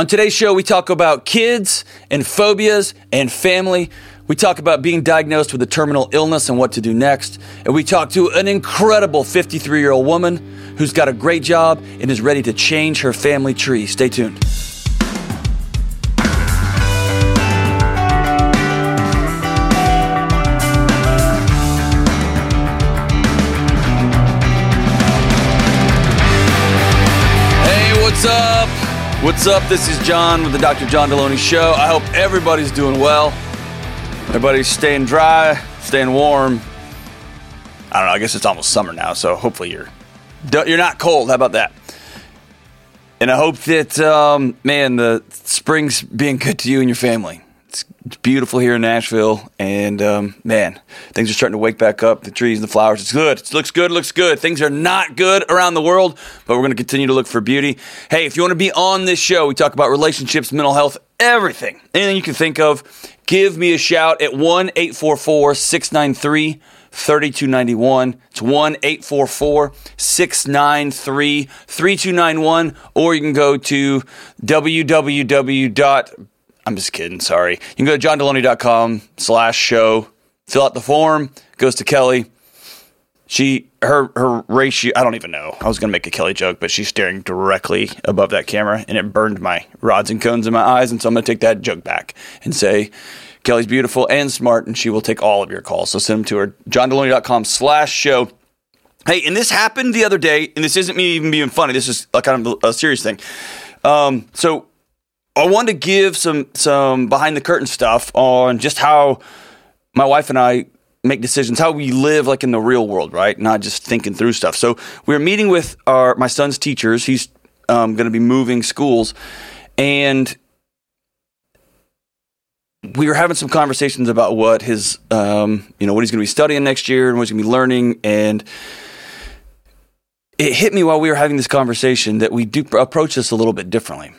On today's show, we talk about kids and phobias and family. We talk about being diagnosed with a terminal illness and what to do next. And we talk to an incredible 53 year old woman who's got a great job and is ready to change her family tree. Stay tuned. What's up? This is John with the Dr. John Delony Show. I hope everybody's doing well. Everybody's staying dry, staying warm. I don't know. I guess it's almost summer now, so hopefully you're you're not cold. How about that? And I hope that um, man, the spring's being good to you and your family. It's beautiful here in Nashville, and um, man, things are starting to wake back up. The trees and the flowers. It's good. It looks good. Looks good. Things are not good around the world, but we're going to continue to look for beauty. Hey, if you want to be on this show, we talk about relationships, mental health, everything, anything you can think of. Give me a shout at one eight four four six nine three. 3291. It's 1 844 693 3291. Or you can go to www. I'm just kidding, sorry. You can go to johndelony.com slash show, fill out the form, goes to Kelly. She, her, her ratio, I don't even know. I was going to make a Kelly joke, but she's staring directly above that camera and it burned my rods and cones in my eyes. And so I'm going to take that joke back and say, Kelly's beautiful and smart, and she will take all of your calls. So send them to her, johndelony.com slash show. Hey, and this happened the other day, and this isn't me even being funny. This is a kind of a serious thing. Um, so I wanted to give some some behind the curtain stuff on just how my wife and I make decisions, how we live like in the real world, right? Not just thinking through stuff. So we are meeting with our my son's teachers. He's um, going to be moving schools, and we were having some conversations about what his, um, you know, what he's going to be studying next year and what he's going to be learning. And it hit me while we were having this conversation that we do approach this a little bit differently.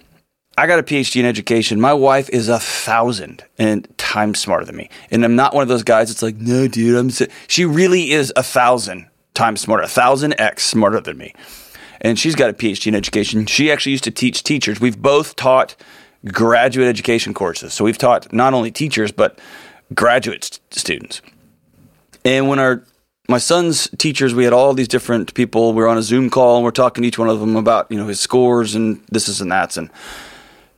I got a PhD in education. My wife is a thousand and times smarter than me. And I'm not one of those guys that's like, no, dude, I'm. Si-. She really is a thousand times smarter, a thousand X smarter than me. And she's got a PhD in education. She actually used to teach teachers. We've both taught graduate education courses. So we've taught not only teachers but graduate st- students. And when our my son's teachers, we had all these different people. We're on a Zoom call and we're talking to each one of them about you know his scores and this is and that's and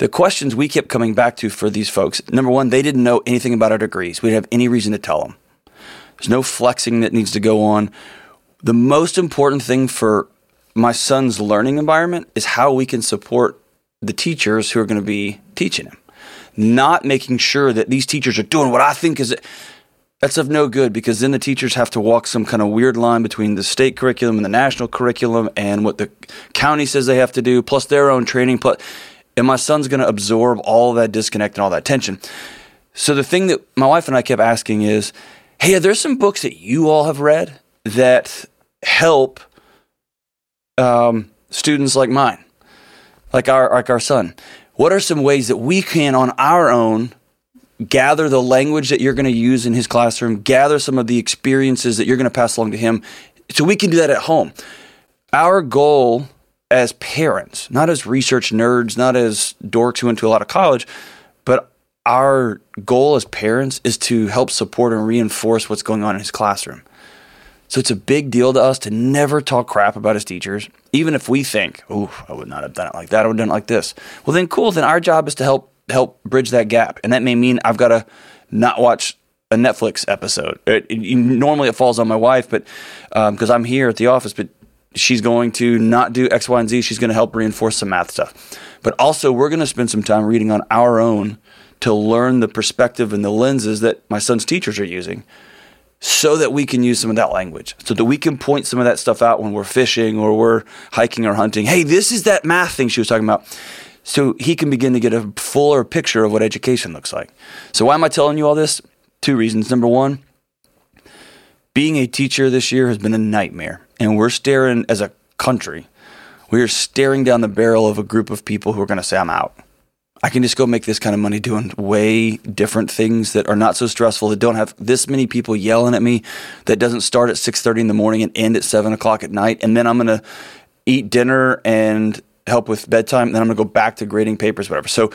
the questions we kept coming back to for these folks. Number one, they didn't know anything about our degrees. We didn't have any reason to tell them. There's no flexing that needs to go on. The most important thing for my son's learning environment is how we can support the teachers who are going to be teaching him, not making sure that these teachers are doing what I think is that's of no good because then the teachers have to walk some kind of weird line between the state curriculum and the national curriculum and what the county says they have to do, plus their own training. Plus, and my son's going to absorb all that disconnect and all that tension. So the thing that my wife and I kept asking is, "Hey, are there some books that you all have read that help um, students like mine?" like our like our son. What are some ways that we can on our own gather the language that you're going to use in his classroom, gather some of the experiences that you're going to pass along to him so we can do that at home. Our goal as parents, not as research nerds, not as dorks who went to a lot of college, but our goal as parents is to help support and reinforce what's going on in his classroom. So it's a big deal to us to never talk crap about his teachers, even if we think, "Oh, I would not have done it like that. I would have done it like this." Well, then cool. Then our job is to help help bridge that gap, and that may mean I've got to not watch a Netflix episode. It, it, normally, it falls on my wife, but because um, I'm here at the office, but she's going to not do X, Y, and Z. She's going to help reinforce some math stuff. But also, we're going to spend some time reading on our own to learn the perspective and the lenses that my son's teachers are using so that we can use some of that language, so that we can point some of that stuff out when we're fishing or we're hiking or hunting. Hey, this is that math thing she was talking about. So he can begin to get a fuller picture of what education looks like. So, why am I telling you all this? Two reasons. Number one, being a teacher this year has been a nightmare. And we're staring, as a country, we are staring down the barrel of a group of people who are going to say, I'm out. I can just go make this kind of money doing way different things that are not so stressful, that don't have this many people yelling at me, that doesn't start at 6.30 in the morning and end at 7 o'clock at night. And then I'm going to eat dinner and help with bedtime, and then I'm going to go back to grading papers, whatever. So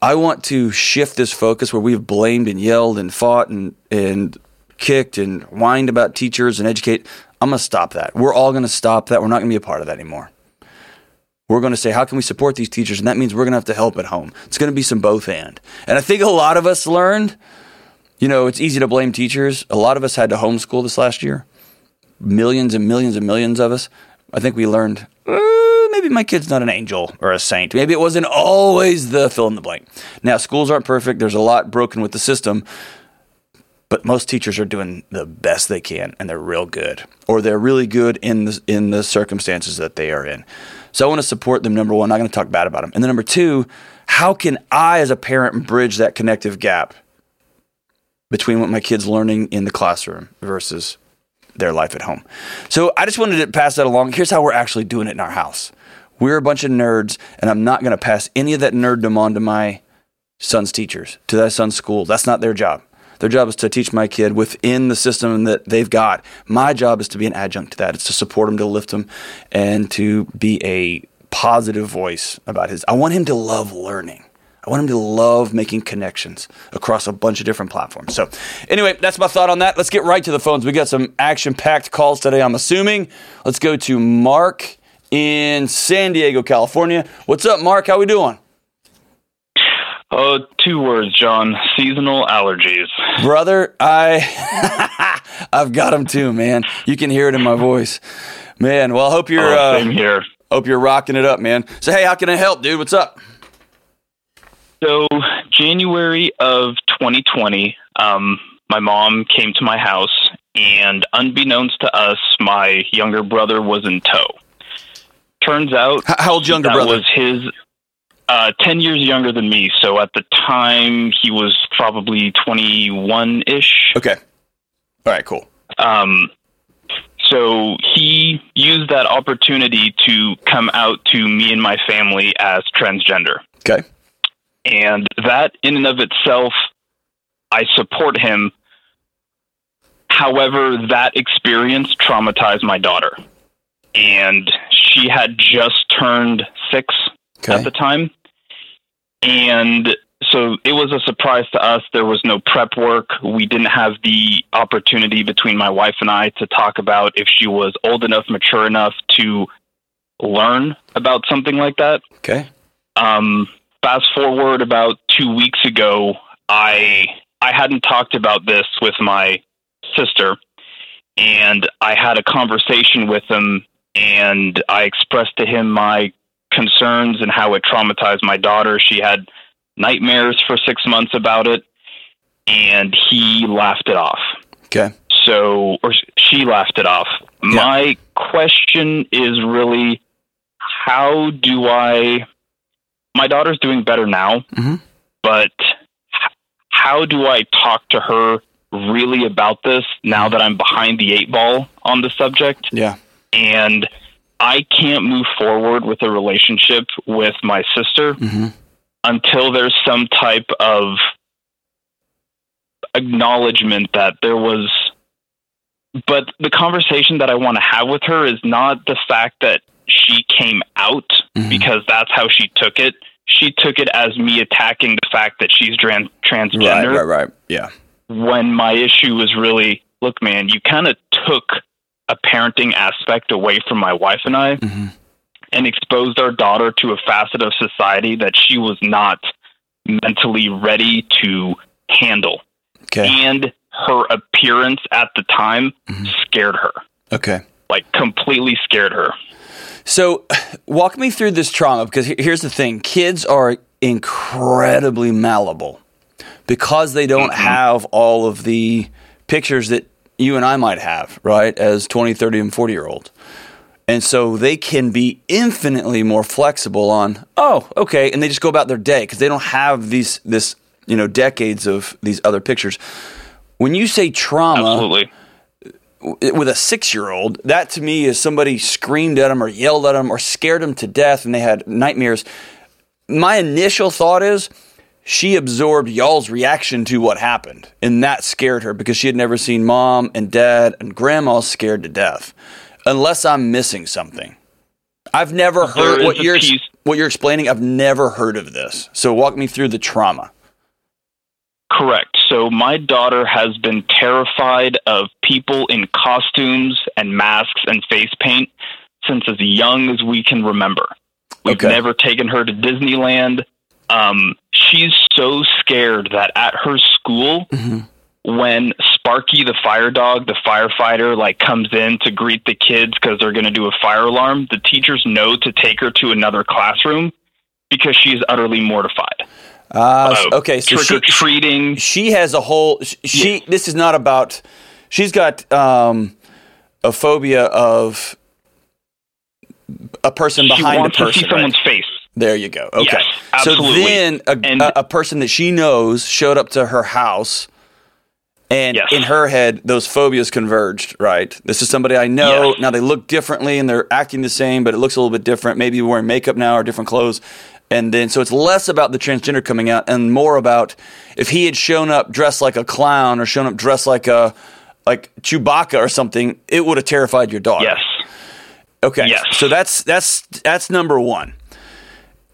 I want to shift this focus where we've blamed and yelled and fought and and kicked and whined about teachers and educate. I'm going to stop that. We're all going to stop that. We're not going to be a part of that anymore. We're going to say, how can we support these teachers? And that means we're going to have to help at home. It's going to be some both and. And I think a lot of us learned, you know, it's easy to blame teachers. A lot of us had to homeschool this last year. Millions and millions and millions of us. I think we learned, uh, maybe my kid's not an angel or a saint. Maybe it wasn't always the fill in the blank. Now, schools aren't perfect. There's a lot broken with the system but most teachers are doing the best they can and they're real good or they're really good in the, in the circumstances that they are in. So i want to support them number one. I'm not going to talk bad about them and then number two how can i as a parent bridge that connective gap between what my kids learning in the classroom versus their life at home? So i just wanted to pass that along. Here's how we're actually doing it in our house. We're a bunch of nerds and i'm not going to pass any of that nerddom on to my son's teachers to that son's school. That's not their job their job is to teach my kid within the system that they've got. My job is to be an adjunct to that. It's to support him, to lift him, and to be a positive voice about his. I want him to love learning. I want him to love making connections across a bunch of different platforms. So, anyway, that's my thought on that. Let's get right to the phones. We got some action packed calls today, I'm assuming. Let's go to Mark in San Diego, California. What's up, Mark? How are we doing? Oh, two words, John. Seasonal allergies. Brother, I I've got them too, man. You can hear it in my voice. Man, well, I hope you're oh, same uh, here. Hope you're rocking it up, man. So, hey, how can I help, dude? What's up? So, January of 2020, um, my mom came to my house, and unbeknownst to us, my younger brother was in tow. Turns out, how old younger brother? Was his uh, 10 years younger than me. So at the time, he was probably 21 ish. Okay. All right, cool. Um, so he used that opportunity to come out to me and my family as transgender. Okay. And that, in and of itself, I support him. However, that experience traumatized my daughter. And she had just turned six okay. at the time. And so it was a surprise to us. There was no prep work. We didn't have the opportunity between my wife and I to talk about if she was old enough, mature enough to learn about something like that. Okay. Um, fast forward about two weeks ago, I I hadn't talked about this with my sister, and I had a conversation with him, and I expressed to him my concerns and how it traumatized my daughter. She had nightmares for six months about it, and he laughed it off. Okay. So, or she laughed it off. Yeah. My question is really how do I. My daughter's doing better now, mm-hmm. but how do I talk to her really about this now that I'm behind the eight ball on the subject? Yeah. And I can't move forward with a relationship with my sister mm-hmm. until there's some type of acknowledgement that there was. But the conversation that I want to have with her is not the fact that she came out mm-hmm. because that's how she took it. She took it as me attacking the fact that she's trans- transgender. Right, right, right. Yeah. When my issue was really, look, man, you kind of took a parenting aspect away from my wife and I mm-hmm. and exposed our daughter to a facet of society that she was not mentally ready to handle. Okay. And her appearance at the time mm-hmm. scared her. Okay. Like completely scared her. So, walk me through this trauma because here's the thing kids are incredibly malleable because they don't mm-hmm. have all of the pictures that you and I might have, right, as 20, 30, and 40 year olds. And so they can be infinitely more flexible on, oh, okay, and they just go about their day because they don't have these this you know decades of these other pictures. When you say trauma, Absolutely. with a six year old, that to me is somebody screamed at them or yelled at them or scared them to death, and they had nightmares. My initial thought is she absorbed y'all's reaction to what happened, and that scared her because she had never seen mom and dad and grandma scared to death. Unless I'm missing something. I've never heard what you're piece- what you're explaining. I've never heard of this. So walk me through the trauma. Correct. So my daughter has been terrified of people in costumes and masks and face paint since as young as we can remember. We've Okay. never taken her to Disneyland. Um, she's so scared that at her school, when Sparky the fire dog, the firefighter, like comes in to greet the kids because they're going to do a fire alarm, the teachers know to take her to another classroom because she is utterly mortified. Uh, Uh, okay, so trick she, or treating. she has a whole sh- she this is not about she's got um a phobia of a person She behind a wants to person see someone's right? face. There you go okay Yes, so then a, And- a, a person that she knows showed up to her house and Yes. in her head those phobias converged right this is somebody i know Yes. now they look differently and they're acting the same but it looks a little bit different maybe wearing makeup now or different clothes and then so it's less about the transgender coming out and more about if he had shown up dressed like a clown or shown up dressed like a like Chewbacca or something, it would have terrified your daughter. Yes. Okay. Yes. So that's that's that's number one.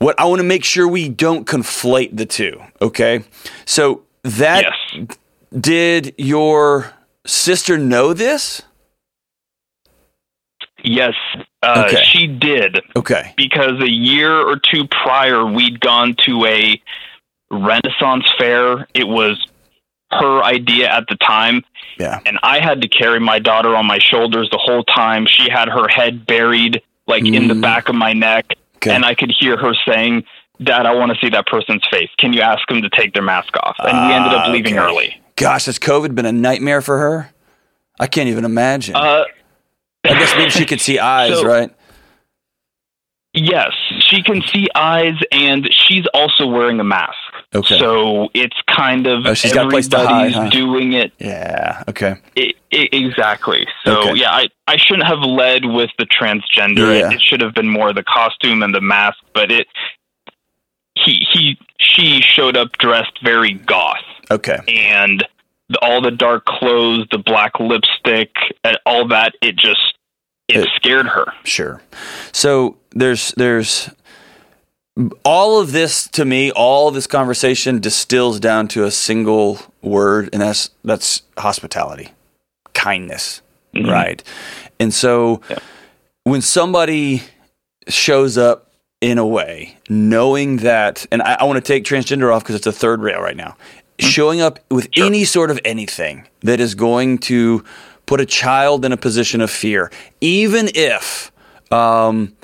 What I want to make sure we don't conflate the two. Okay. So that Yes. did your sister know this? Yes. Uh, Okay. She did Okay. because a year or two prior, we'd gone to a Renaissance fair. It was her idea at the time, Yeah. and I had to carry my daughter on my shoulders the whole time. She had her head buried like in the Mm. back of my neck, Okay. and I could hear her saying, "Dad, I want to see that person's face. Can you ask them to take their mask off?" And we ended up Ah, leaving okay. early. Gosh, has COVID been a nightmare for her? I can't even imagine. Uh, I guess maybe she could see eyes, so- right? Yes, she can see eyes, and she's also wearing a mask. Okay. So it's kind of Oh, she's got a place to hide, everybody's huh? doing it Yeah. Okay. I I exactly. So Okay. yeah, I, I shouldn't have led with the transgender. Yeah. It, it should have been more the costume and the mask. But it he he she showed up dressed very goth Okay. and the, all the dark clothes, the black lipstick, and all that. It just it, It- scared her. Sure. So there's there's all of this to me, all this conversation distills down to a single word, and that's that's hospitality, kindness, right? And so Yeah. when somebody shows up in a way, knowing that, and I, I want to take transgender off because it's a third rail right now, showing up with any sort of anything that is going to put a child in a position of fear, even if um,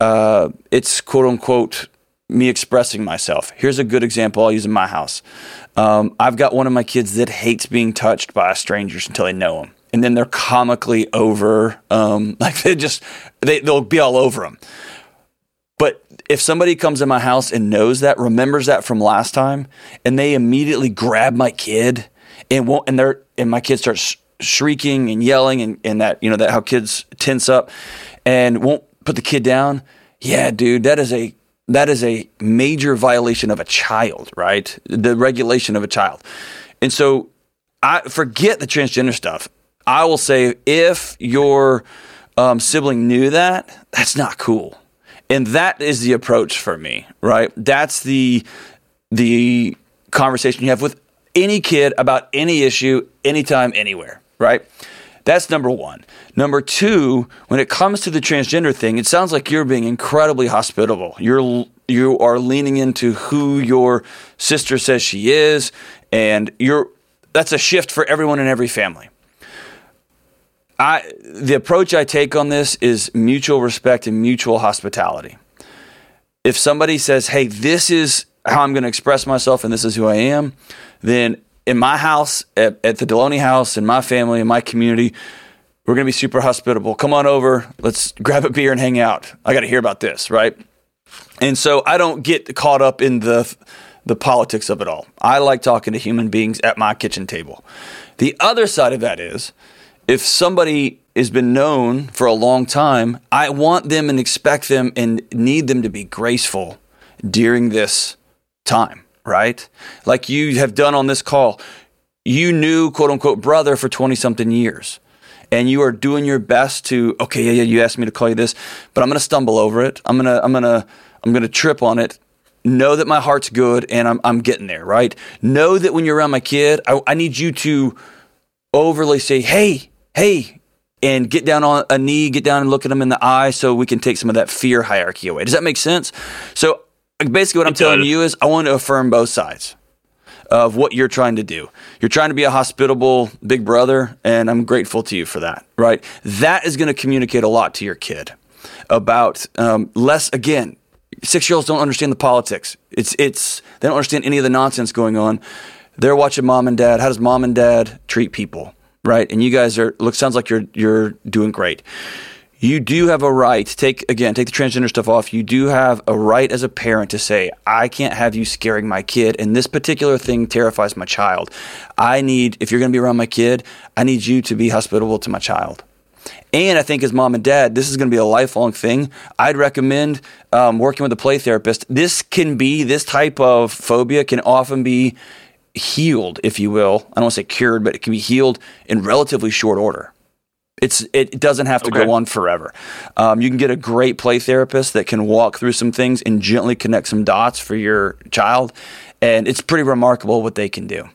uh, it's quote unquote me expressing myself. Here's a good example I'll use in my house. Um, I've got one of my kids that hates being touched by strangers until they know them. And then they're comically over, um, like they just, they, they'll be all over them. But if somebody comes in my house and knows that, remembers that from last time, and they immediately grab my kid and won't, and they're, and my kid starts shrieking and yelling and, and that, you know, that how kids tense up and won't put the kid down. Yeah, dude, that is a, that is a major violation of a child, right? The regulation of a child. And so I forget the transgender stuff. I will say if your um, sibling knew that, that's not cool. And that is the approach for me, right? That's the the conversation you have with any kid about any issue, anytime, anywhere, right? That's number one. Number two, when it comes to the transgender thing, it sounds like you're being incredibly hospitable. You're you are leaning into who your sister says she is, and you're that's a shift for everyone in every family. I the approach I take on this is mutual respect and mutual hospitality. If somebody says, "Hey, this is how I'm going to express myself and this is who I am," then in my house, at, at the Delony house, in my family, in my community, we're going to be super hospitable. Come on over. Let's grab a beer and hang out. I got to hear about this, right? And so I don't get caught up in the the politics of it all. I like talking to human beings at my kitchen table. The other side of that is if somebody has been known for a long time, I want them and expect them and need them to be graceful during this time, right? Like you have done on this call. You knew quote unquote brother for 20 something years. and you are doing your best to okay, yeah, yeah, you asked me to call you this, but I'm to stumble over it. I'm to I'm to I'm to trip on it. Know that my heart's good and I'm I'm getting there, right? Know that when you're around my kid, I, I need you to overly say, "Hey, hey," and get down on a knee, get down and look at them in the eye so we can take some of that fear hierarchy away. Does that make sense? So basically what I'm telling you is I want to affirm both sides of what you're trying to do. You're trying to be a hospitable big brother, and I'm grateful to you for that, right? That is going to communicate a lot to your kid about um, less, again, six year olds don't understand the politics. It's, it's, they don't understand any of the nonsense going on. They're watching mom and dad. How does mom and dad treat people, right? And you guys are, look, sounds like you're, you're doing great you do have a right take again take the transgender stuff off you do have a right as a parent to say i can't have you scaring my kid and this particular thing terrifies my child i need if you're going to be around my kid i need you to be hospitable to my child and I think as mom and dad, this is going to be a lifelong thing. I'd recommend um, working with a play therapist. This can be, this type of phobia can often be healed, if you will. I don't want to say cured, but it can be healed in relatively short order. It's it doesn't have to okay. go on forever. Um, you can get a great play therapist that can walk through some things and gently connect some dots for your child, and it's pretty remarkable what they can do.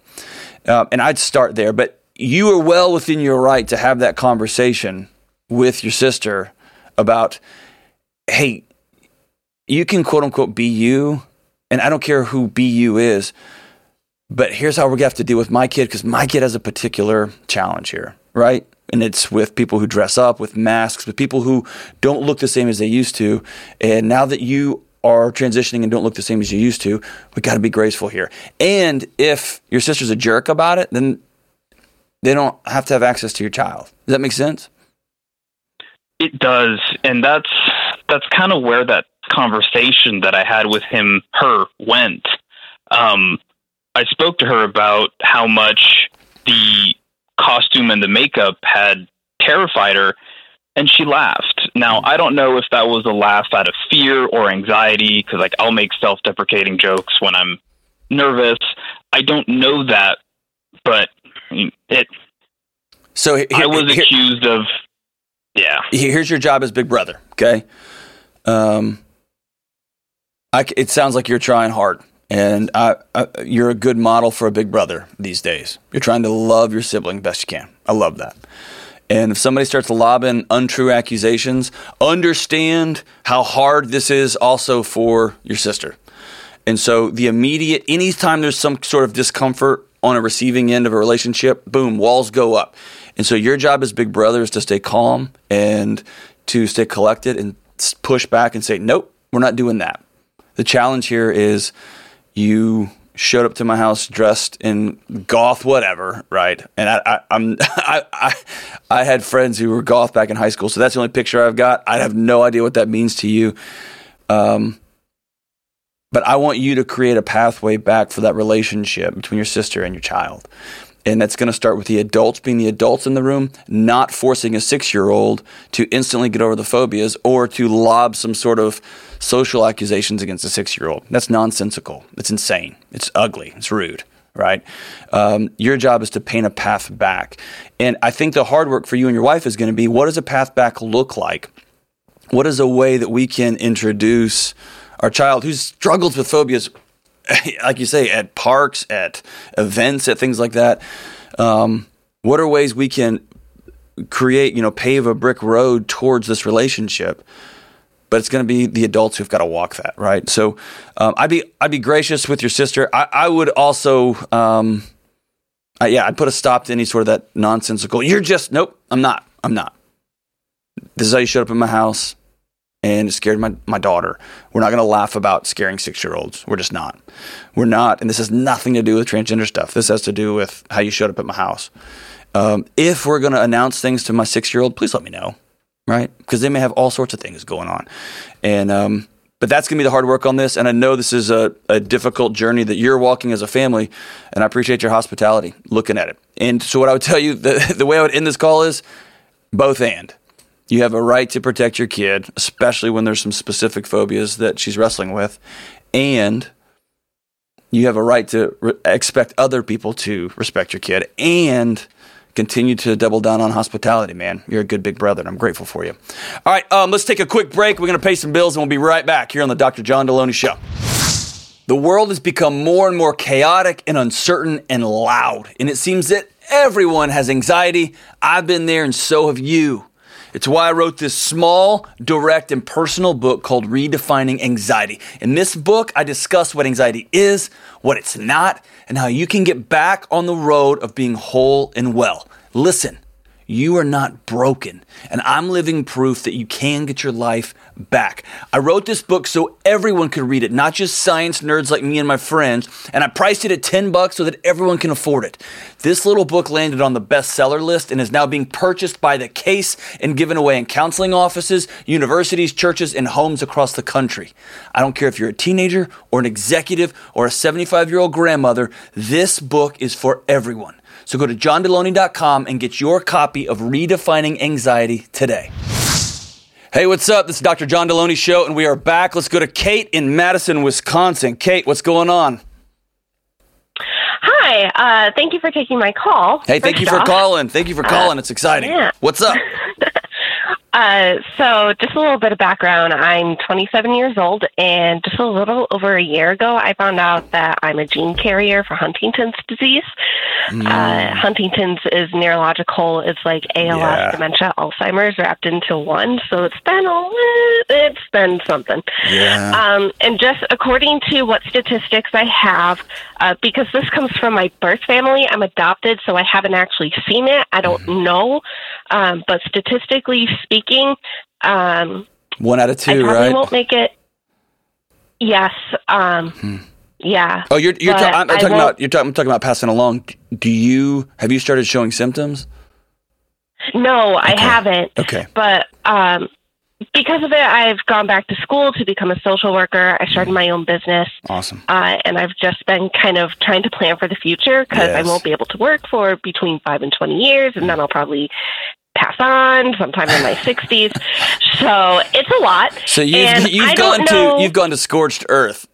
Uh, and I'd start there, but you are well within your right to have that conversation with your sister about, hey, you can quote unquote be you, and I don't care who be you is, but here's how we're gonna have to deal with my kid because my kid has a particular challenge here, right? And it's with people who dress up with masks, with people who don't look the same as they used to. And now that you are transitioning and don't look the same as you used to, we got to be graceful here. And if your sister's a jerk about it, then they don't have to have access to your child. Does that make sense? It does, and that's that's kind of where that conversation that I had with him, her, went. Um, I spoke to her about how much the costume and the makeup had terrified her and she laughed. Now, I don't know if that was a laugh out of fear or anxiety because like I'll make self-deprecating jokes when I'm nervous. I don't know that, but it So here, I was here, accused of yeah. Here's your job as big brother, okay? Um I, it sounds like you're trying hard. And I, I, you're a good model for a big brother these days. You're trying to love your sibling best you can. I love that. And if somebody starts lobbing untrue accusations, understand how hard this is also for your sister. And so the immediate, anytime there's some sort of discomfort on a receiving end of a relationship, boom, walls go up. And so your job as big brother is to stay calm and to stay collected and push back and say, nope, we're not doing that. The challenge here is you showed up to my house dressed in goth whatever, right? And I, I, am I, I, I had friends who were goth back in high school, so that's the only picture I've got. I have no idea what that means to you. Um, but I want you to create a pathway back for that relationship between your sister and your child. And that's going to start with the adults being the adults in the room, not forcing a six year old to instantly get over the phobias or to lob some sort of social accusations against a six year old. That's nonsensical. It's insane. It's ugly. It's rude, right? Um, your job is to paint a path back. And I think the hard work for you and your wife is going to be what does a path back look like? What is a way that we can introduce our child who struggles with phobias like you say, at parks, at events, at things like that. Um, what are ways we can create, you know, pave a brick road towards this relationship? But it's going to be the adults who've got to walk that, right? So, um, I'd be I'd be gracious with your sister. I, I would also, um, I, yeah, I'd put a stop to any sort of that nonsensical. You're just nope. I'm not. I'm not. This is how you showed up in my house and it scared my, my daughter. We're not going to laugh about scaring six year olds. We're just not. We're not. And this has nothing to do with transgender stuff. This has to do with how you showed up at my house. Um, if we're going to announce things to my six year old, please let me know, right? Because they may have all sorts of things going on. And, um, but that's going to be the hard work on this. And I know this is a, a difficult journey that you're walking as a family. And I appreciate your hospitality looking at it. And so, what I would tell you, the, the way I would end this call is both and you have a right to protect your kid, especially when there's some specific phobias that she's wrestling with. And you have a right to re- expect other people to respect your kid and continue to double down on hospitality, man. You're a good big brother, and I'm grateful for you. All right, um, let's take a quick break. We're going to pay some bills, and we'll be right back here on the Dr. John Delony Show. The world has become more and more chaotic and uncertain and loud, and it seems that everyone has anxiety. I've been there, and so have you. It's why I wrote this small, direct, and personal book called Redefining Anxiety. In this book, I discuss what anxiety is, what it's not, and how you can get back on the road of being whole and well. Listen, you are not broken. And I'm living proof that you can get your life back. I wrote this book so everyone could read it, not just science nerds like me and my friends. And I priced it at 10 bucks so that everyone can afford it. This little book landed on the bestseller list and is now being purchased by the case and given away in counseling offices, universities, churches, and homes across the country. I don't care if you're a teenager or an executive or a 75 year old grandmother, this book is for everyone. So go to johndelony.com and get your copy of Redefining Anxiety today. Hey, what's up? This is Dr. John Delony Show, and we are back. Let's go to Kate in Madison, Wisconsin. Kate, what's going on? Hi, uh, thank you for taking my call. Hey, thank you for calling. Thank you for calling. Uh, it's exciting. Yeah. What's up? Uh, so, just a little bit of background. I'm 27 years old, and just a little over a year ago, I found out that I'm a gene carrier for Huntington's disease. Mm. Uh, Huntington's is neurological. It's like ALS, yeah. dementia, Alzheimer's wrapped into one. So it's been a it's been something. Yeah. Um, and just according to what statistics I have, uh, because this comes from my birth family, I'm adopted, so I haven't actually seen it. I don't mm. know, um, but statistically speaking, um, one out of two, I probably right? Won't make it. Yes. Um, hmm. Yeah. Oh, you're you're ta- I'm, I'm talking about you're talking I'm talking about passing along. Do you have you started showing symptoms? No, I haven't. Okay. But um, because of it, I've gone back to school to become a social worker. I started my own business. Awesome. Uh, and I've just been kind of trying to plan for the future because yes. I won't be able to work for between five and 20 years, and then I'll probably pass on sometime in my 60s. So it's a lot. So you've, you've gone to you've gone to scorched earth.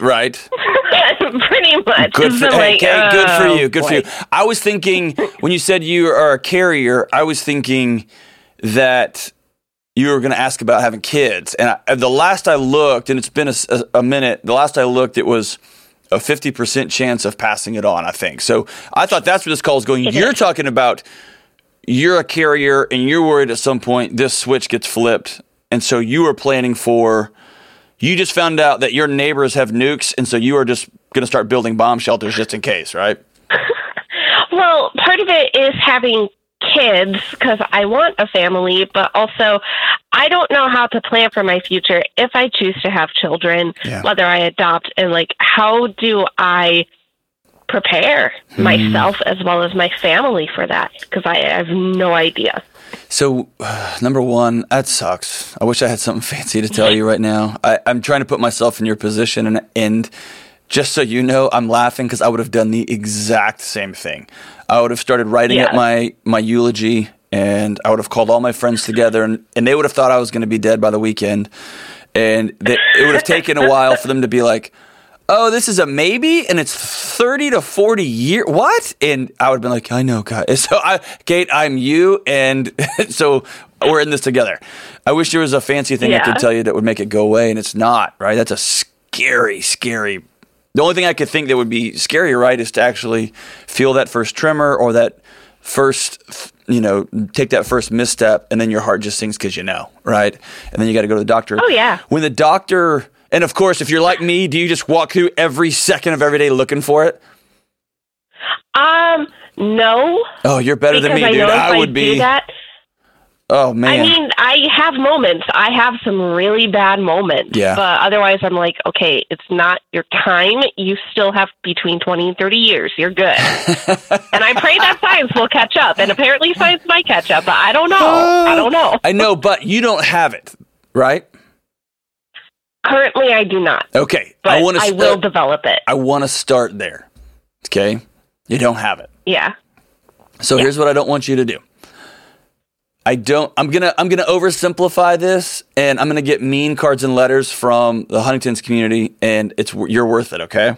Right. Pretty much. Good for, hey, like, okay, oh, good for you. Good boy. for you. I was thinking when you said you are a carrier, I was thinking that you were going to ask about having kids. And I, the last I looked, and it's been a, a, minute, the last I looked, it was a 50% chance of passing it on, I think. So I thought that's where this call is going. It you're is. talking about you're a carrier and you're worried at some point this switch gets flipped. And so you are planning for, you just found out that your neighbors have nukes. And so you are just going to start building bomb shelters just in case, right? well, part of it is having kids because I want a family, but also I don't know how to plan for my future if I choose to have children, yeah. whether I adopt, and like how do I prepare hmm. myself as well as my family for that because I have no idea. So, uh, number one, that sucks. I wish I had something fancy to tell you right now. I, am trying to put myself in your position, and, and just so you know, I'm laughing because I would have done the exact same thing. I would have started writing up my my eulogy, and I would have called all my friends together, and, and they would have thought I was going to be dead by the weekend, and they, it would have taken a while for them to be like, "Oh, this is a maybe," and it's thirty to forty year what? And I would have been like, "I know, guys." So, I, Kate, I'm you, and so we're in this together. I wish there was a fancy thing yeah. I could tell you that would make it go away, and it's not. Right? That's a scary, scary the only thing I could think that would be scarier, right, is to actually feel that first tremor or that first, you know, take that first misstep, and then your heart just sinks because you know, right? And then you got to go to the doctor. Oh yeah. When the doctor, and of course, if you're like me, do you just walk through every second of every day looking for it? Um, no. Oh, you're better than me, dude. I, I would be. That, Oh man. I mean, I have moments. I have some really bad moments. Yeah. But otherwise I'm like, okay, it's not your time. You still have between 20 and 30 years. You're good. and I pray that science will catch up. And apparently science might catch up, but I don't know. Uh, I don't know. I know, but you don't have it, right? Currently I do not. Okay. But I want to I will develop it. I want to start there. Okay? You don't have it. Yeah. So yeah. here's what I don't want you to do. I don't. I'm gonna. I'm gonna oversimplify this, and I'm gonna get mean cards and letters from the Huntington's community, and it's you're worth it. Okay.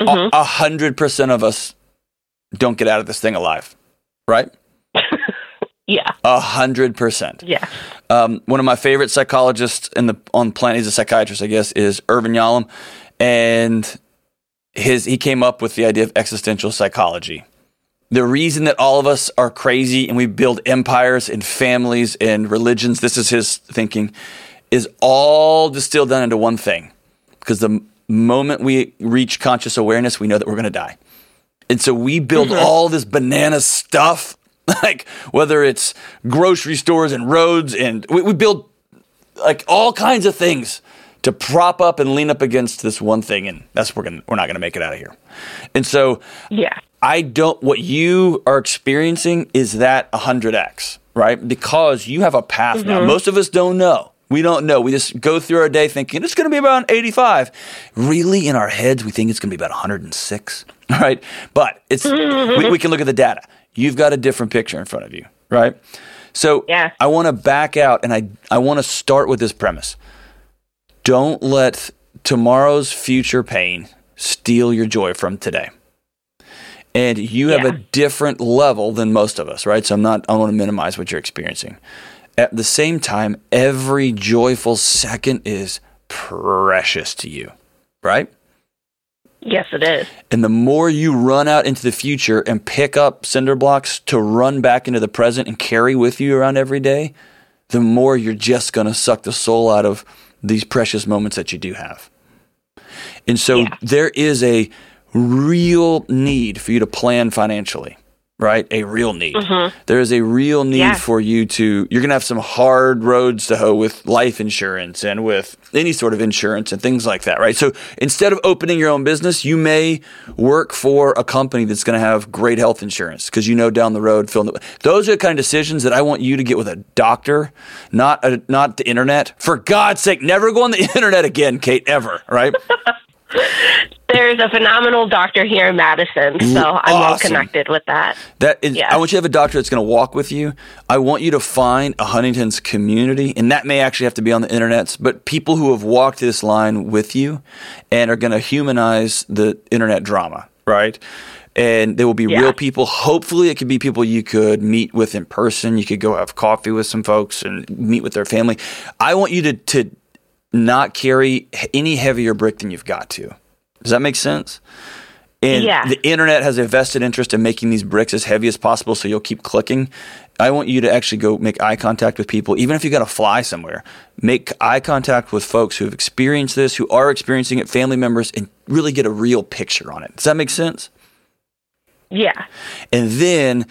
Mm-hmm. A hundred percent of us don't get out of this thing alive. right? yeah. A hundred percent. Yeah. Um, one of my favorite psychologists in the on the planet, he's a psychiatrist, I guess, is Irvin Yalom, and his he came up with the idea of existential psychology. The reason that all of us are crazy and we build empires and families and religions, this is his thinking, is all distilled down into one thing. Because the moment we reach conscious awareness, we know that we're going to die. And so we build mm-hmm. all this banana stuff, like whether it's grocery stores and roads, and we, we build like all kinds of things to prop up and lean up against this one thing, and that's we're gonna we're not gonna make it out of here. And so, yeah, I don't. What you are experiencing is that hundred x, right? Because you have a path mm-hmm. now. Most of us don't know. We don't know. We just go through our day thinking it's going to be about 85. Really, in our heads, we think it's going to be about 106. Right? But it's we, we, can look at the data. You've got a different picture in front of you, right? So yeah. I want to back out and I I want to start with this premise. Don't let tomorrow's future pain steal your joy from today. And you have yeah. a different level than most of us, right? So I'm not I want to minimize what you're experiencing. At the same time, every joyful second is precious to you, right? Yes, it is. And the more you run out into the future and pick up cinder blocks to run back into the present and carry with you around every day, the more you're just going to suck the soul out of these precious moments that you do have. And so yeah. there is a real need for you to plan financially right? A real need. Mm-hmm. There is a real need yeah. for you to, you're going to have some hard roads to hoe with life insurance and with any sort of insurance and things like that, right? So instead of opening your own business, you may work for a company that's going to have great health insurance because you know down the road, Phil, those are the kind of decisions that I want you to get with a doctor, not a, not the internet. For God's sake, never go on the internet again, Kate, ever, right? There's a phenomenal doctor here in Madison, so. I'm well connected with that. That is, yeah. I want you to have a doctor that's going to walk with you. I want you to find a Huntington's community, and that may actually have to be on the internet, but people who have walked this line with you and are going to humanize the internet drama, right? and there will be yeah. real people. Hopefully, it could be people you could meet with in person. You could go have coffee with some folks and meet with their family. I want you to to not carry any heavier brick than you've got to. Does that make sense? And yeah. the internet has a vested interest in making these bricks as heavy as possible so you'll keep clicking. I want you to actually go make eye contact with people, even if you got to fly somewhere. Make eye contact with folks who have experienced this, who are experiencing it, family members, and really get a real picture on it. Does that make sense? Yeah. And then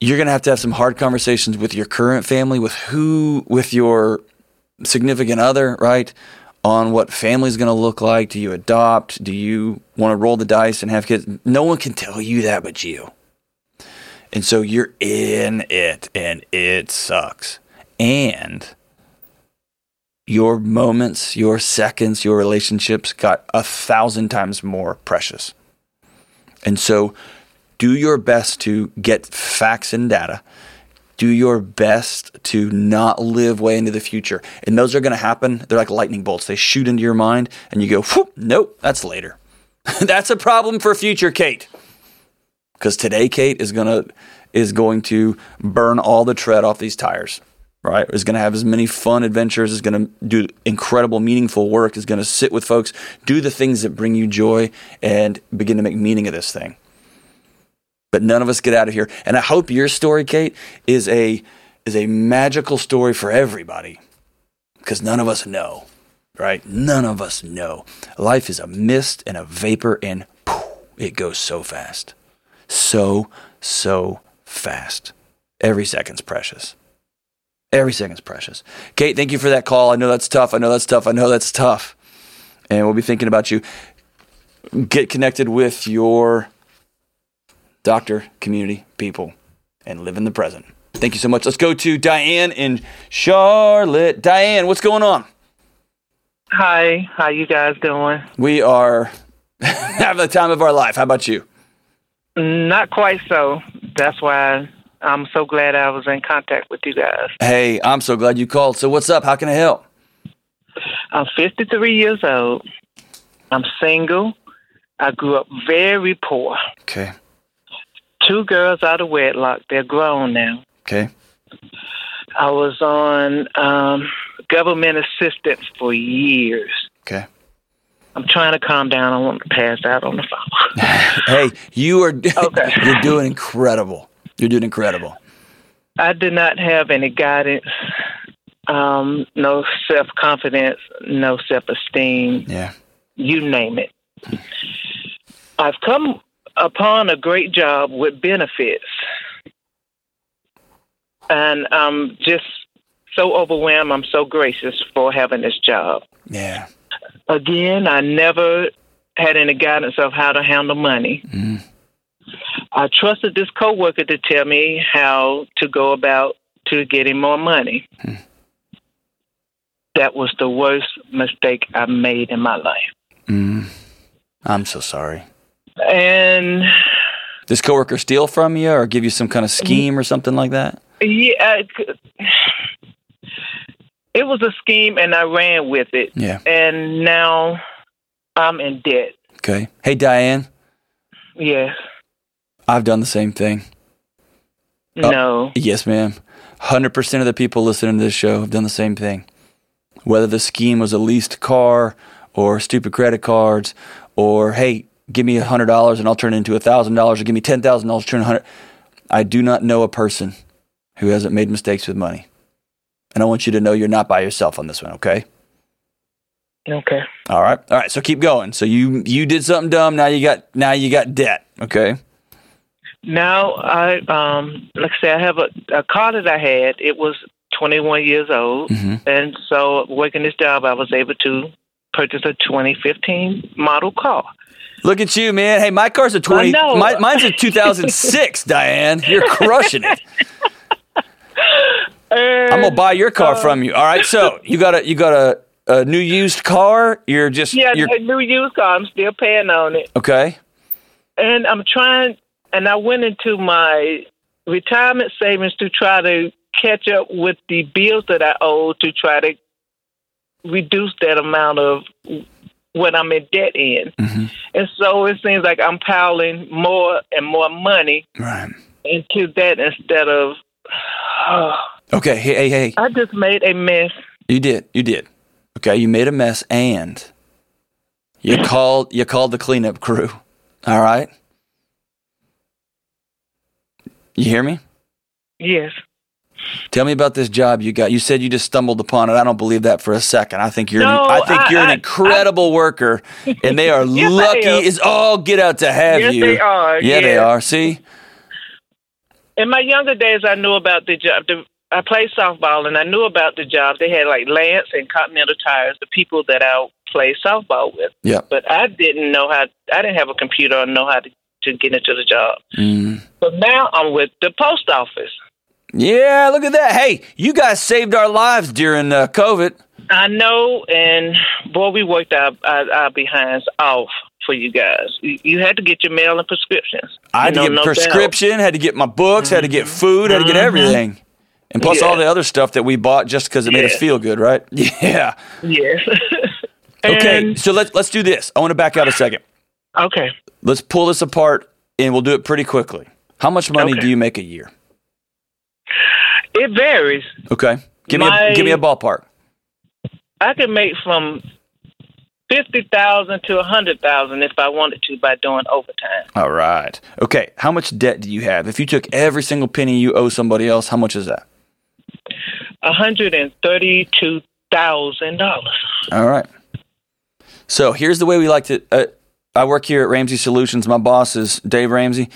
you're going to have to have some hard conversations with your current family, with who, with your significant other, right? On what family's going to look like. Do you adopt? Do you want to roll the dice and have kids? No one can tell you that but you. And so you're in it and it sucks. And your moments, your seconds, your relationships got a thousand times more precious. And so do your best to get facts and data do your best to not live way into the future. And those are going to happen. They're like lightning bolts. They shoot into your mind and you go, Whoop, nope, that's later. that's a problem for future Kate. Because today Kate is going to is going to burn all the tread off these tires. Right? Is going to have as many fun adventures, is going to do incredible meaningful work, is going to sit with folks, do the things that bring you joy and begin to make meaning of this thing but none of us get out of here. And I hope your story, Kate, is a is a magical story for everybody because none of us know, right? None of us know. Life is a mist and a vapor, and poof, it goes so fast, so so fast. Every second's precious. Every second's precious. Kate, thank you for that call. I know that's tough. I know that's tough. I know that's tough. And we'll be thinking about you. Get connected with your doctor, community, people, and live in the present. Thank you so much. Let's go to Diane in Charlotte. Diane, what's going on? Hi, how you guys doing? We are having the time of our life. How about you? Not quite so. That's why I'm so glad I was in contact with you guys. Hey, I'm so glad you called. So what's up? How can I help? I'm 53 years old. I'm single. I grew up very poor. Okay two girls out of wedlock. They're grown now. Okay. I was on um, government assistance for years. Okay. I'm trying to calm down. I want to pass out on the phone. hey, you are Okay. you're doing incredible. You're doing incredible. I did not have any guidance, um, no self confidence, no self esteem, Yeah. you name it. I've come upon a great job with benefits, and I'm just so overwhelmed. I'm so gracious for having this job. Yeah. Again, I never had any guidance of how to handle money. Mm. I trusted this coworker to tell me how to go about to getting more money. Hmm. That was the worst mistake I made in my life. Mm. I'm so sorry. And This coworker steal from you or give you some kind of scheme or something like that? yeah, it was a scheme, and I ran with it. Yeah. And now I'm in debt. Okay. Hey Diane, Yes. I've done the same thing. Oh. No. Yes, ma'am. 100% of the people listening to this show have done the same thing. Whether the scheme was a leased car or stupid credit cards or, hey, give me a $100 and I'll turn it into a $1,000 or give me $10,000 turn 100 I do not know a person who hasn't made mistakes with money. And I want you to know you're not by yourself on this one, okay? Okay. All right. All right. So keep going. So you you did something dumb, now you got now you got debt, okay? Now I um like I say I have a, a car that I had. It was 21 years old, Mhm. and so working this job, I was able to purchase a 2015 model car. Look at you, man. Hey, my car's a 20 know. my, mine's a 2006, Diane. You're crushing it. I'm gonna buy your car uh, from you. All right, so you got a you got a, a new used car. You're just Yeah, you're a new used car. I'm still paying on it, okay. and I'm trying. And I went into my retirement savings to try to catch up with the bills that I owe to try to reduce that amount of what I'm in debt in. Mhm. And so it seems like I'm piling more and more money Right. into that instead of. Okay. Hey, hey, hey. I just made a mess. You did. You did. Okay. You made a mess, and you called you called the cleanup crew. All right. You hear me? Yes. Tell me about this job you got. You said you just stumbled upon it. I don't believe that for a second. I think you're. No, I think I- you're an I- incredible worker, and they are Yes, lucky as all get out to have Yes, you. they are. Yeah, they are. See, In my younger days, I knew about the job. The, I played softball, and I knew about the job. They had like Lance and Continental Tires, the people that I played softball with. yeah. But I didn't know how. I didn't have a computer or know how to, to get into the job. Mm. So now I'm with the post office. Yeah, look at that. Hey, you guys saved our lives during uh, COVID. I know, and boy, we worked our, our, our behinds off for you guys. You, you had to get your mail and prescriptions. I had You to know, get no doubt. prescription, had to get my books, had to get food, had to get everything. And plus Yeah. all the other stuff that we bought just because it made us feel good, right? Yeah. Yes. Okay, so let's let's do this. I want to back out a second. okay. Let's pull this apart and we'll do it pretty quickly. How much money Okay. do you make a year? It varies. Okay. Give me a, give me a ballpark. I could make from fifty thousand to a hundred thousand if I wanted to by doing overtime. All right. Okay. How much debt do you have? If you took every single penny you owe somebody else, how much is that? A hundred and thirty-two thousand dollars. All right. So here's the way we like to. Uh, I work here at Ramsey Solutions. My boss is Dave Ramsey.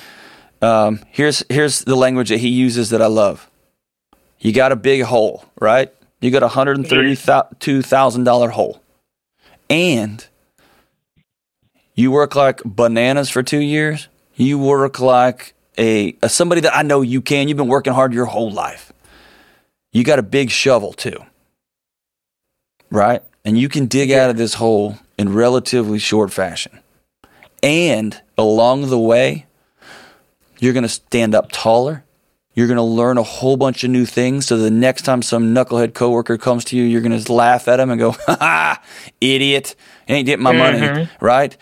Um, here's here's the language that he uses that I love. You got a big hole, right? You got a hundred and thirty-two thousand dollar hole, and you work like bananas for two years. You work like a, a somebody that I know you can. You've been working hard your whole life. You got a big shovel too right? And you can dig out of this hole in relatively short fashion. And along the way, you're going to stand up taller. You're going to learn a whole bunch of new things. So the next time some knucklehead coworker comes to you, you're going to laugh at him and go, "Ha ha, idiot! Ain't getting my money, right?"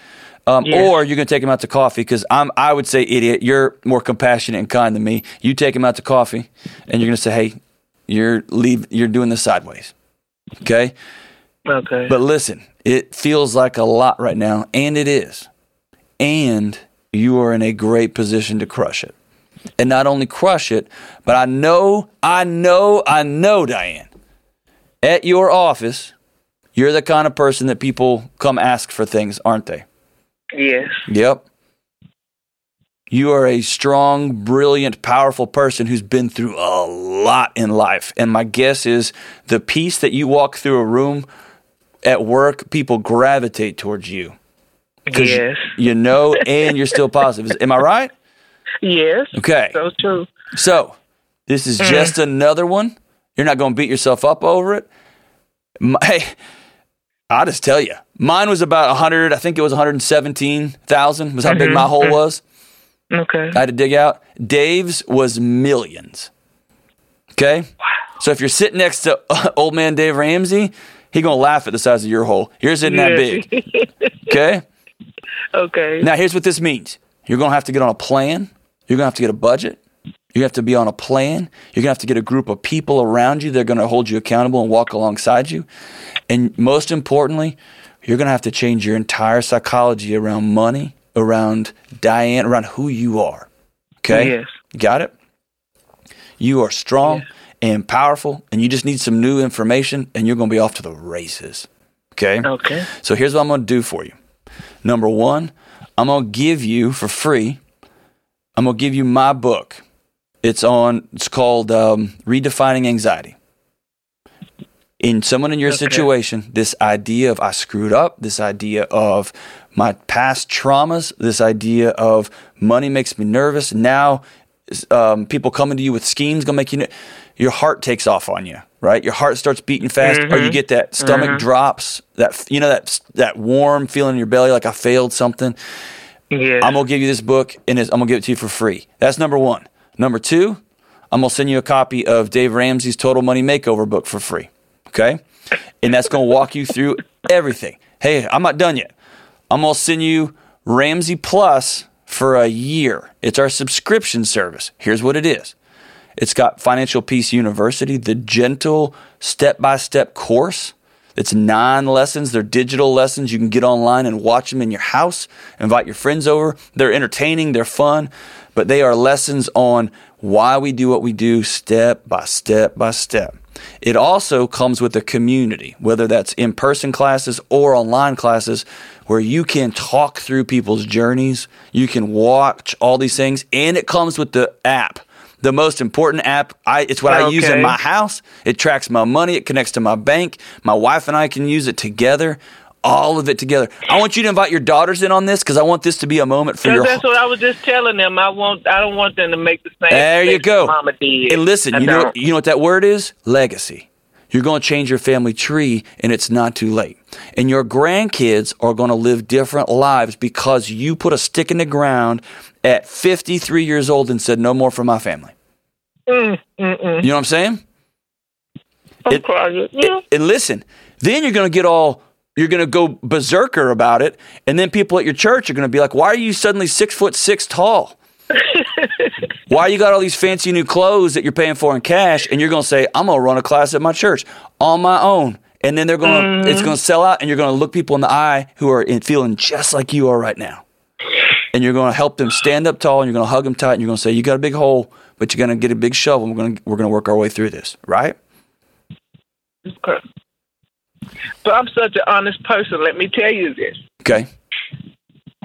Um, yes. Or you're going to take him out to coffee because I'm. I would say, idiot, you're more compassionate and kind than me. You take him out to coffee, and you're going to say, hey, you're leave. You're doing this sideways. Okay. Okay. But listen, it feels like a lot right now, and it is. And you are in a great position to crush it. And not only crush it, but I know, I know, I know, Diane, at your office, you're the kind of person that people come ask for things, aren't they? Yes. Yep. You are a strong, brilliant, powerful person who's been through a lot in life. And my guess is the peace that you walk through a room at work, people gravitate towards you. Yes. You know, and you're still positive. Am I right? Yes. Okay. So true. So, this is mm. just another one. You're not going to beat yourself up over it. My, hey, I'll just tell you, mine was about 100. I think it was 117,000 was how mm-hmm. big my hole mm-hmm. was. Okay. I had to dig out. Dave's was millions. Okay. Wow. So if you're sitting next to old man Dave Ramsey, he gonna laugh at the size of your hole. Yours isn't that big. Okay. Okay. Now here's what this means. You're gonna have to get on a plan. You're gonna have to get a budget. You have to be on a plan. You're gonna have to get a group of people around you. They're gonna hold you accountable and walk alongside you. And most importantly, you're gonna have to change your entire psychology around money, around Diane, around who you are. Okay. Yes. Got it. You are strong. Yes and powerful, and you just need some new information, and you're going to be off to the races. Okay? Okay. So here's what I'm going to do for you. Number one, I'm going to give you for free, I'm going to give you my book. It's on, it's called um, Redefining Anxiety. In someone in your okay. situation, this idea of I screwed up, this idea of my past traumas, this idea of money makes me nervous. Now, um, people coming to you with schemes gonna make you your heart takes off on you, right? Your heart starts beating fast, mm-hmm. or you mm-hmm. get that stomach mm-hmm. drops, that you know that that warm feeling in your belly, like I failed something. Yeah. I'm gonna give you this book, and I'm gonna give it to you for free. That's number one. Number two, I'm gonna send you a copy of Dave Ramsey's Total Money Makeover book for free. Okay, and that's gonna walk you through everything. Hey, I'm not done yet. I'm gonna send you Ramsey Plus for a year. It's our subscription service. Here's what it is it's got Financial Peace University, the gentle step by step course. It's nine lessons. They're digital lessons. You can get online and watch them in your house, invite your friends over. They're entertaining, they're fun, but they are lessons on why we do what we do step by step by step. It also comes with a community, whether that's in person classes or online classes, where you can talk through people's journeys. You can watch all these things, and it comes with the app the most important app. I, it's what okay. I use in my house. It tracks my money. It connects to my bank. My wife and I can use it together. All of it together. I want you to invite your daughters in on this because I want this to be a moment for your. That's what I was just telling them. I want. I don't want them to make the same. There you go. Mama did. And listen, I you don't. know. You know what that word is? Legacy. You're going to change your family tree, and it's not too late. And your grandkids are going to live different lives because you put a stick in the ground at 53 years old and said, No more for my family. Mm, you know what I'm saying? I'm it, crying. Yeah. It, and listen, then you're going to get all, you're going to go berserker about it. And then people at your church are going to be like, Why are you suddenly six foot six tall? Why you got all these fancy new clothes that you're paying for in cash? And you're going to say, I'm going to run a class at my church on my own. And then they're going to, mm. it's going to sell out and you're going to look people in the eye who are in, feeling just like you are right now and you're going to help them stand up tall and you're going to hug them tight and you're going to say you got a big hole but you're going to get a big shovel and we're going to we're going to work our way through this right okay but i'm such an honest person let me tell you this okay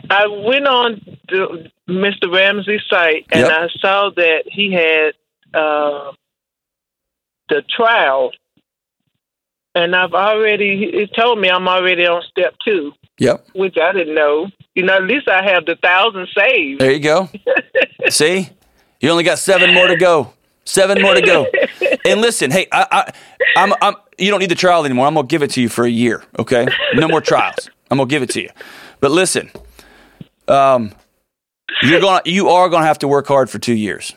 i went on to mr ramsey's site and yep. i saw that he had uh, the trial and i've already he told me i'm already on step two Yep. Which I didn't know. You know, at least I have the thousand saved. There you go. See, you only got seven more to go. Seven more to go. and listen, hey, I, I, I'm, I'm, you don't need the trial anymore. I'm gonna give it to you for a year. Okay, no more trials. I'm gonna give it to you. But listen, um, you're gonna, you are gonna have to work hard for two years.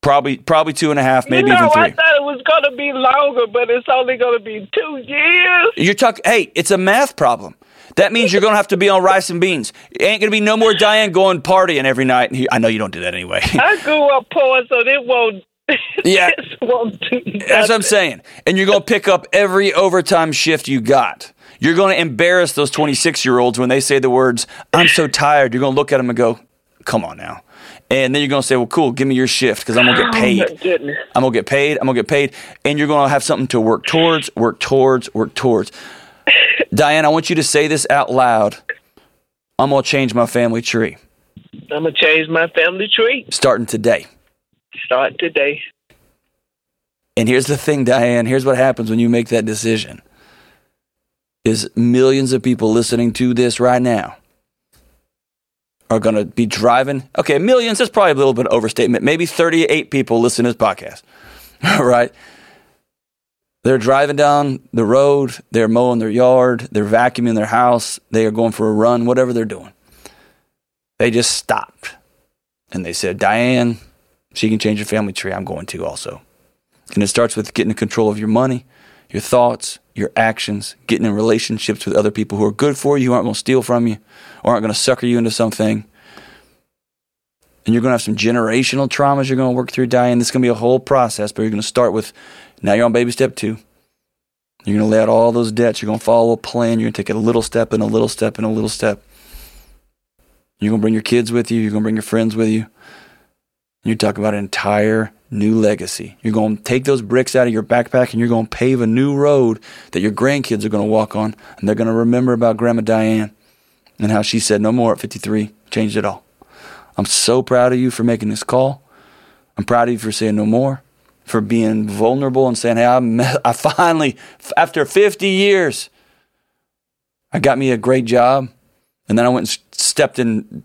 Probably, probably two and a half, maybe you know, even three. I thought it was gonna be longer, but it's only gonna be two years. You're talking. Hey, it's a math problem. That means you're going to have to be on rice and beans. It ain't going to be no more Diane going partying every night. I know you don't do that anyway. I grew up poor, so it won't. Yeah, won't that's what I'm saying. And you're going to pick up every overtime shift you got. You're going to embarrass those 26 year olds when they say the words, I'm so tired. You're going to look at them and go, come on now. And then you're going to say, well, cool, give me your shift because I'm going to get oh, paid. Oh, I'm going to get paid. I'm going to get paid. And you're going to have something to work towards, work towards, work towards. Diane, I want you to say this out loud. I'm going to change my family tree. I'm going to change my family tree. Starting today. Start today. And here's the thing, Diane. Here's what happens when you make that decision. Is millions of people listening to this right now are going to be driving. Okay, millions, that's probably a little bit of overstatement. Maybe 38 people listen to this podcast. All right. They're driving down the road, they're mowing their yard, they're vacuuming their house, they are going for a run, whatever they're doing. They just stopped and they said, Diane, she can change your family tree. I'm going to also. And it starts with getting in control of your money, your thoughts, your actions, getting in relationships with other people who are good for you, who aren't going to steal from you, or aren't going to sucker you into something. And you're going to have some generational traumas you're going to work through, Diane. This is going to be a whole process, but you're going to start with now you're on baby step two. You're going to lay out all those debts. You're going to follow a plan. You're going to take a little step and a little step and a little step. You're going to bring your kids with you. You're going to bring your friends with you. You're talking about an entire new legacy. You're going to take those bricks out of your backpack and you're going to pave a new road that your grandkids are going to walk on. And they're going to remember about Grandma Diane and how she said no more at 53, changed it all. I'm so proud of you for making this call. I'm proud of you for saying no more, for being vulnerable and saying, hey, I, I finally, after 50 years, I got me a great job. And then I went and stepped in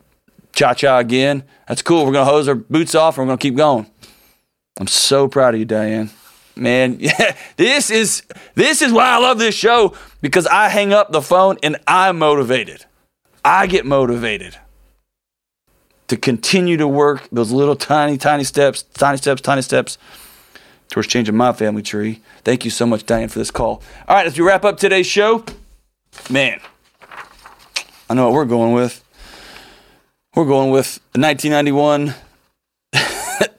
cha cha again. That's cool. We're going to hose our boots off and we're going to keep going. I'm so proud of you, Diane. Man, yeah, this is this is why I love this show because I hang up the phone and I'm motivated. I get motivated to continue to work those little tiny, tiny steps, tiny steps, tiny steps towards changing my family tree. Thank you so much, Diane, for this call. All right, as we wrap up today's show, man, I know what we're going with. We're going with the 1991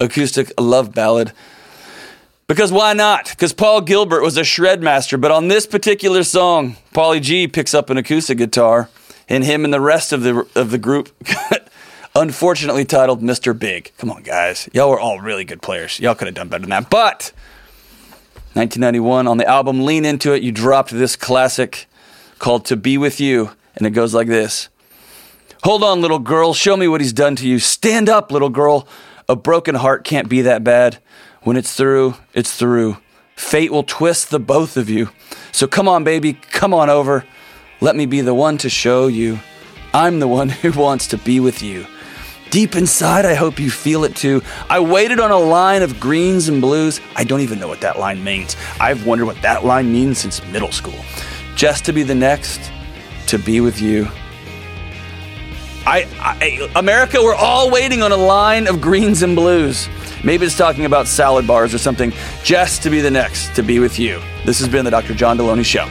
acoustic love ballad. Because why not? Because Paul Gilbert was a shred master, but on this particular song, Paulie G picks up an acoustic guitar, and him and the rest of the of the group, unfortunately titled Mr. Big. Come on, guys, y'all were all really good players. Y'all could have done better than that. But 1991 on the album Lean Into It, you dropped this classic called To Be With You, and it goes like this. Hold on, little girl. Show me what he's done to you. Stand up, little girl. A broken heart can't be that bad. When it's through, it's through. Fate will twist the both of you. So come on, baby, come on over. Let me be the one to show you. I'm the one who wants to be with you. Deep inside, I hope you feel it too. I waited on a line of greens and blues. I don't even know what that line means. I've wondered what that line means since middle school. Just to be the next, to be with you. I, I, America, we're all waiting on a line of greens and blues. Maybe it's talking about salad bars or something, just to be the next to be with you. This has been the Dr. John Delony Show.